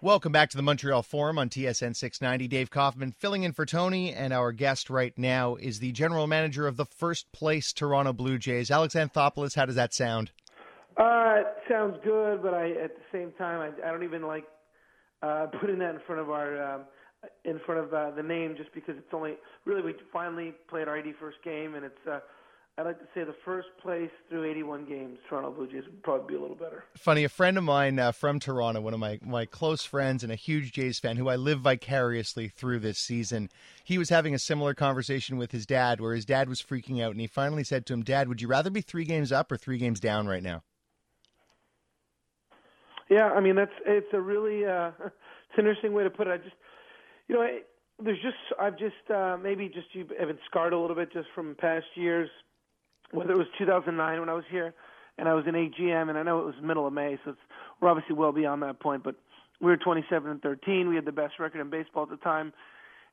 Welcome back to the Montreal Forum on TSN 690. Dave Kaufman filling in for Tony, and our guest right now is the general manager of the first place Toronto Blue Jays, Alex Anthopoulos. How does that sound? Uh, it sounds good, but I at the same time I, I don't even like uh, putting that in front of our um, in front of uh, the name just because it's only really we finally played our 81st game and it's uh, I'd like to say the first place through 81 games, Toronto Blue Jays would probably be a little better. Funny, a friend of mine uh, from Toronto, one of my, my close friends and a huge Jays fan who I live vicariously through this season, he was having a similar conversation with his dad where his dad was freaking out and he finally said to him, Dad, would you rather be three games up or three games down right now? Yeah, I mean, that's it's a really uh, it's an interesting way to put it. I just, you know, I, there's just I've just uh, maybe just you have been scarred a little bit just from past years – whether it was 2009 when I was here and I was in AGM, and I know it was middle of May, so it's, we're obviously well beyond that point. But we were 27 and 13. We had the best record in baseball at the time,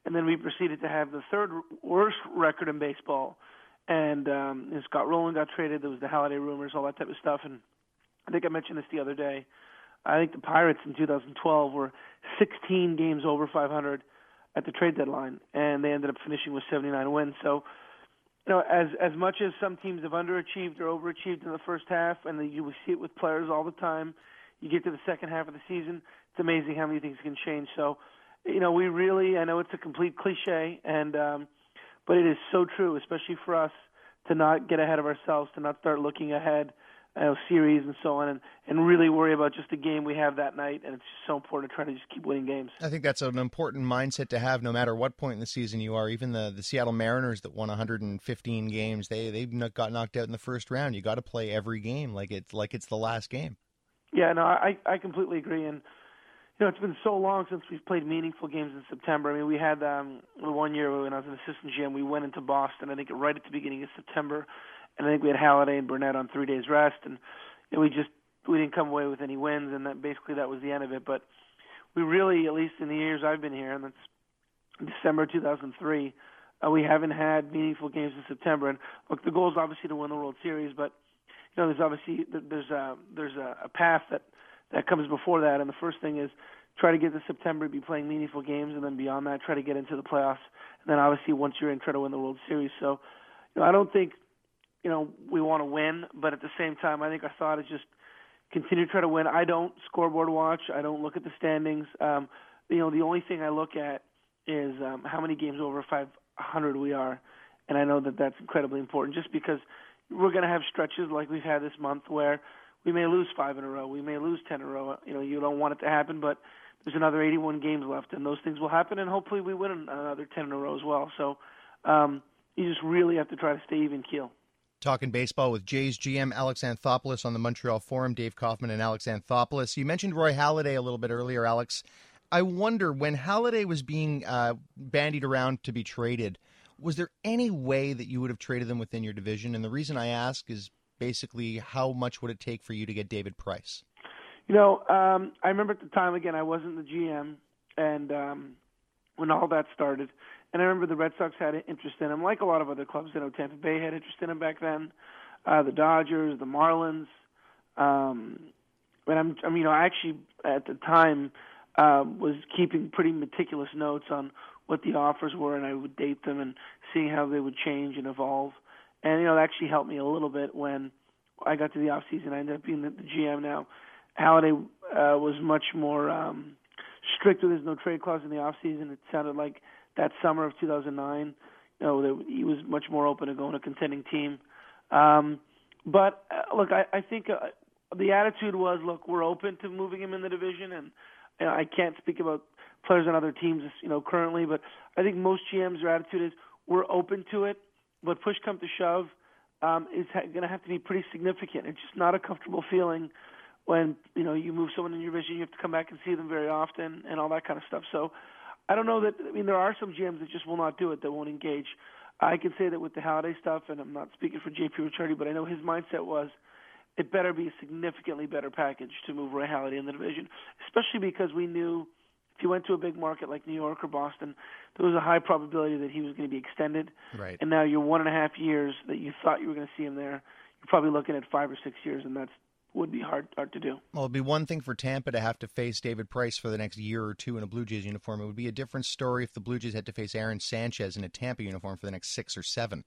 and then we proceeded to have the third worst record in baseball. And um, and Scott Rolen got traded. There was the Halladay rumors, all that type of stuff. And I think I mentioned this the other day. I think the Pirates in 2012 were 16 games over 500 at the trade deadline, and they ended up finishing with 79 wins. So you know, as as much as some teams have underachieved or overachieved in the first half, and you see it with players all the time, you get to the second half of the season, it's amazing how many things can change. So, you know, we really, I know it's a complete cliche, and um, but it is so true, especially for us to not get ahead of ourselves, to not start looking ahead uh, series and so on, and, and really worry about just the game we have that night. And it's just so important to try to just keep winning games. I think that's an important mindset to have, no matter what point in the season you are. Even the, the Seattle Mariners that won 115 games, they they got knocked out in the first round. You got to play every game like it's like it's the last game. Yeah, no, I I completely agree, and you know it's been so long since we've played meaningful games in September. I mean, we had um one year when I was an assistant GM, we went into Boston. I think right at the beginning of September and I think we had Halladay and Burnett on three days rest, and, and we just we didn't come away with any wins, and that basically that was the end of it. But we really, at least in the years I've been here, and that's December 2003, uh, we haven't had meaningful games in September. And look, the goal is obviously to win the World Series, but you know, there's obviously there's a there's a, a path that that comes before that, and the first thing is try to get to September, be playing meaningful games, and then beyond that, try to get into the playoffs. And then obviously once you're in, try to win the World Series. So, you know, I don't think you know, we want to win, but at the same time, I think our thought is just continue to try to win. I don't scoreboard watch. I don't look at the standings. Um, you know, the only thing I look at is um, how many games over 500 we are, and I know that that's incredibly important. Just because we're going to have stretches like we've had this month where we may lose five in a row, we may lose 10 in a row. You know, you don't want it to happen, but there's another 81 games left, and those things will happen, and hopefully we win another 10 in a row as well. So um, you just really have to try to stay even keel. Talking baseball with Jays GM Alex Anthopoulos on the Montreal Forum, Dave Kaufman and Alex Anthopoulos. You mentioned Roy Halladay a little bit earlier, Alex. I wonder when Halladay was being uh, bandied around to be traded, was there any way that you would have traded them within your division? And the reason I ask is basically how much would it take for you to get David Price? You know, um, I remember at the time again I wasn't the GM, and um, when all that started, and I remember the Red Sox had interest in him, like a lot of other clubs. I know Tampa Bay had interest in him back then. Uh, the Dodgers, the Marlins. Um, and I'm, I mean, you know, I actually at the time uh, was keeping pretty meticulous notes on what the offers were, and I would date them and see how they would change and evolve. And you know, it actually helped me a little bit when I got to the off season. I ended up being the, the GM now. Halladay uh, was much more um, strict with his no trade clause in the off season. It sounded like that summer of 2009. You know, he was much more open to going to a contending team. Um, but uh, look, I, I think uh, the attitude was, look, we're open to moving him in the division, and you know, I can't speak about players on other teams, you know, currently, but I think most GMs' their attitude is we're open to it, but push come to shove, um, it's ha- going to have to be pretty significant. It's just not a comfortable feeling when you know you move someone in your vision, you have to come back and see them very often, and all that kind of stuff. So I don't know that. I mean, there are some GMs that just will not do it. That won't engage. I can say that with the Halladay stuff, and I'm not speaking for JP Ricciardi, but I know his mindset was it better be a significantly better package to move Roy Halladay in the division, especially because we knew if you went to a big market like New York or Boston, there was a high probability that he was going to be extended. Right. And now you're one and a half years that you thought you were going to see him there. You're probably looking at five or six years, and that's would be hard hard to do. Well, it'd be one thing for Tampa to have to face David Price for the next year or two in a Blue Jays uniform. It would be a different story if the Blue Jays had to face Aaron Sanchez in a Tampa uniform for the next six or seven.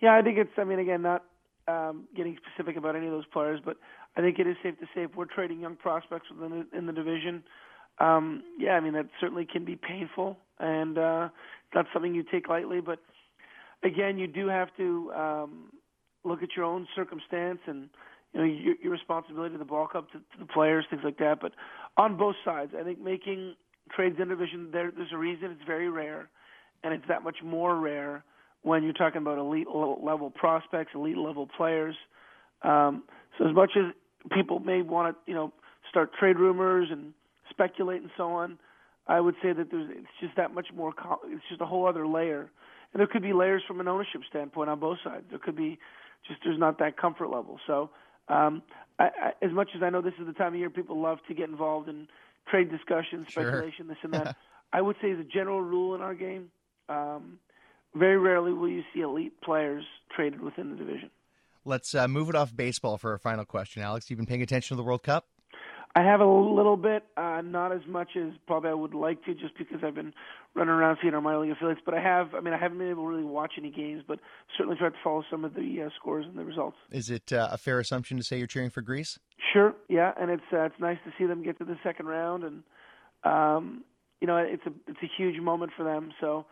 Yeah, I think it's. I mean, again, not um, getting specific about any of those players, but I think it is safe to say if we're trading young prospects within the, in the division, um, yeah, I mean that certainly can be painful and uh, not something you take lightly. But again, you do have to um, look at your own circumstance and you know your, your responsibility to the ball club, to, to the players, things like that. But on both sides, I think making trades in division there, there's a reason it's very rare, and it's that much more rare when you're talking about elite level prospects, elite level players. Um, so as much as people may want to, you know, start trade rumors and speculate and so on, I would say that there's it's just that much more. It's just a whole other layer, and there could be layers from an ownership standpoint on both sides. There could be just there's not that comfort level. So um, I, I, as much as I know this is the time of year people love to get involved in trade discussions, speculation, sure. this and that. I would say as a general rule in our game, um, very rarely will you see elite players traded within the division. Let's uh, move it off baseball for our final question, Alex. You've been paying attention to the World Cup. I have a little bit, uh, not as much as probably I would like to, just because I've been running around seeing our minor league affiliates. But I have, I mean, I haven't been able to really watch any games, but certainly tried to follow some of the uh, scores and the results. Is it uh, a fair assumption to say you're cheering for Greece? Sure, yeah, and it's uh, it's nice to see them get to the second round, and um, you know, it's a it's a huge moment for them. So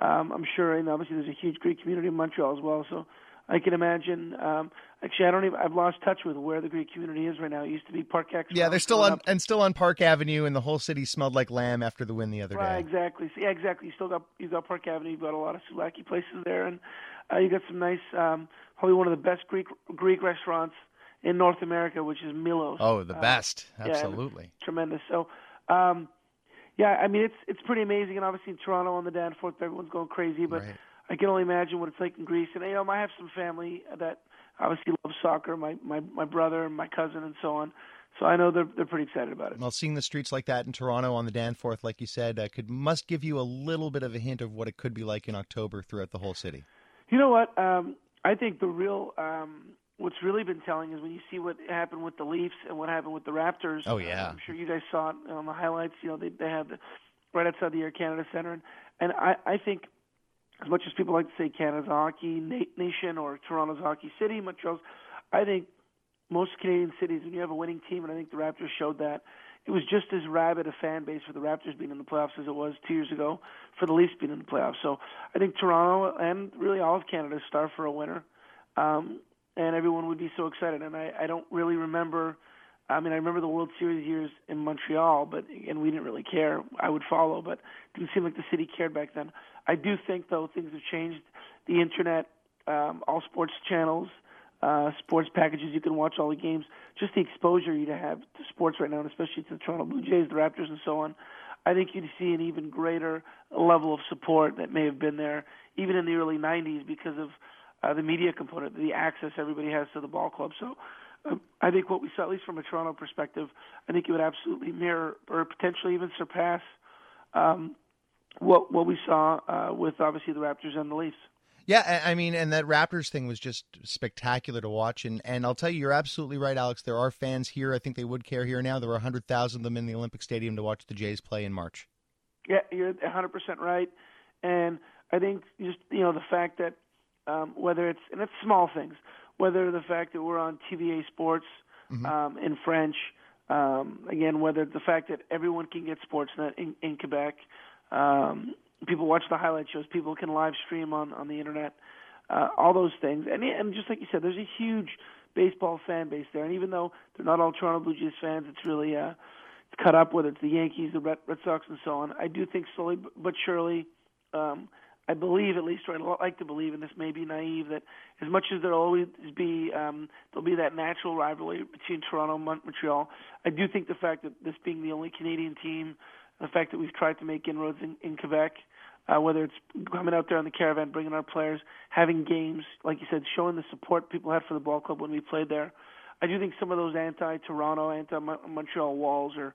um, I'm sure, and obviously there's a huge Greek community in Montreal as well. So I can imagine. Um, actually, I don't even. I've lost touch with where the Greek community is right now. It used to be Park X. Yeah, they're still on up. and still on Park Avenue, and the whole city smelled like lamb after the win the other right, day. Exactly. So, yeah, exactly. You still got you got Park Avenue. You've got a lot of souvlaki places there, and uh, you got some nice, um, probably one of the best Greek Greek restaurants in North America, which is Milos. Oh, the uh, best. Absolutely. Yeah, tremendous. So. Um, yeah, I mean it's it's pretty amazing, and obviously in Toronto on the Danforth, everyone's going crazy. But right. I can only imagine what it's like in Greece. And you know, I have some family that obviously love soccer. My my my brother my cousin and so on. So I know they're they're pretty excited about it. Well, seeing the streets like that in Toronto on the Danforth, like you said, uh, could must give you a little bit of a hint of what it could be like in October throughout the whole city. You know what? Um, I think the real um, what's really been telling is when you see what happened with the Leafs and what happened with the Raptors. Oh yeah, I'm sure you guys saw it on the highlights. You know they they had the right outside the Air Canada Center, and, and I I think as much as people like to say Canada's hockey nation or Toronto's hockey city, Montreal's, I think most Canadian cities, when you have a winning team, and I think the Raptors showed that, it was just as rabid a fan base for the Raptors being in the playoffs as it was two years ago for the Leafs being in the playoffs. So I think Toronto and really all of Canada star for a winner, um, and everyone would be so excited. And I, I don't really remember. I mean, I remember the World Series years in Montreal, but and we didn't really care. I would follow, but it didn't seem like the city cared back then. I do think, though, things have changed. The internet, um, all sports channels, uh, sports packages, you can watch all the games. Just the exposure you have to sports right now, and especially to the Toronto Blue Jays, the Raptors, and so on. I think you'd see an even greater level of support that may have been there even in the early 90s because of uh, the media component, the access everybody has to the ball club. So uh, I think what we saw, at least from a Toronto perspective, I think it would absolutely mirror or potentially even surpass um, what what we saw uh, with obviously the Raptors and the Leafs. Yeah, I mean, and that Raptors thing was just spectacular to watch. And, and I'll tell you, you're absolutely right, Alex. There are fans here. I think they would care here now. There were 100,000 of them in the Olympic Stadium to watch the Jays play in March. Yeah, you're 100% right. And I think just, you know, the fact that um, whether it's, and it's small things, whether the fact that we're on TVA Sports mm-hmm. um, in French, um, again, whether the fact that everyone can get Sportsnet in, in Quebec, um, people watch the highlight shows. People can live stream on on the internet. Uh, all those things, and and just like you said, there's a huge baseball fan base there. And even though they're not all Toronto Blue Jays fans, it's really uh, it's cut up. Whether it's the Yankees, the Red, Red Sox, and so on. I do think slowly but surely. Um, I believe, at least, or I'd like to believe, and this may be naive, that as much as there'll always be um, there'll be that natural rivalry between Toronto and Montreal, I do think the fact that this being the only Canadian team the fact that we've tried to make inroads in, in Quebec, uh, whether it's coming out there on the caravan, bringing our players, having games, like you said, showing the support people had for the ball club when we played there. I do think some of those anti-Toronto, anti-Montreal walls are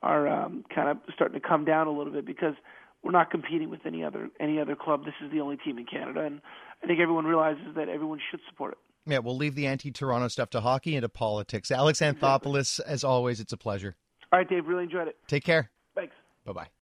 are um, kind of starting to come down a little bit because we're not competing with any other any other club. This is the only team in Canada, and I think everyone realizes that everyone should support it. Yeah, we'll leave the anti-Toronto stuff to hockey and to politics. Alex Anthopoulos, as always, it's a pleasure. All right, Dave. Really enjoyed it. Take care. Bye bye.